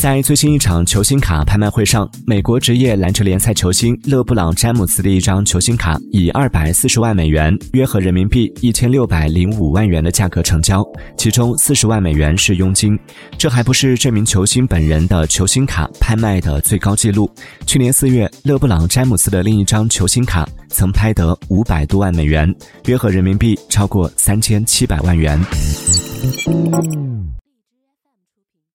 在最新一场球星卡拍卖会上，美国职业篮球联赛球星勒布朗·詹姆斯的一张球星卡以二百四十万美元（约合人民币一千六百零五万元）的价格成交，其中四十万美元是佣金。这还不是这名球星本人的球星卡拍卖的最高纪录。去年四月，勒布朗·詹姆斯的另一张球星卡曾拍得五百多万美元（约合人民币超过三千七百万元）。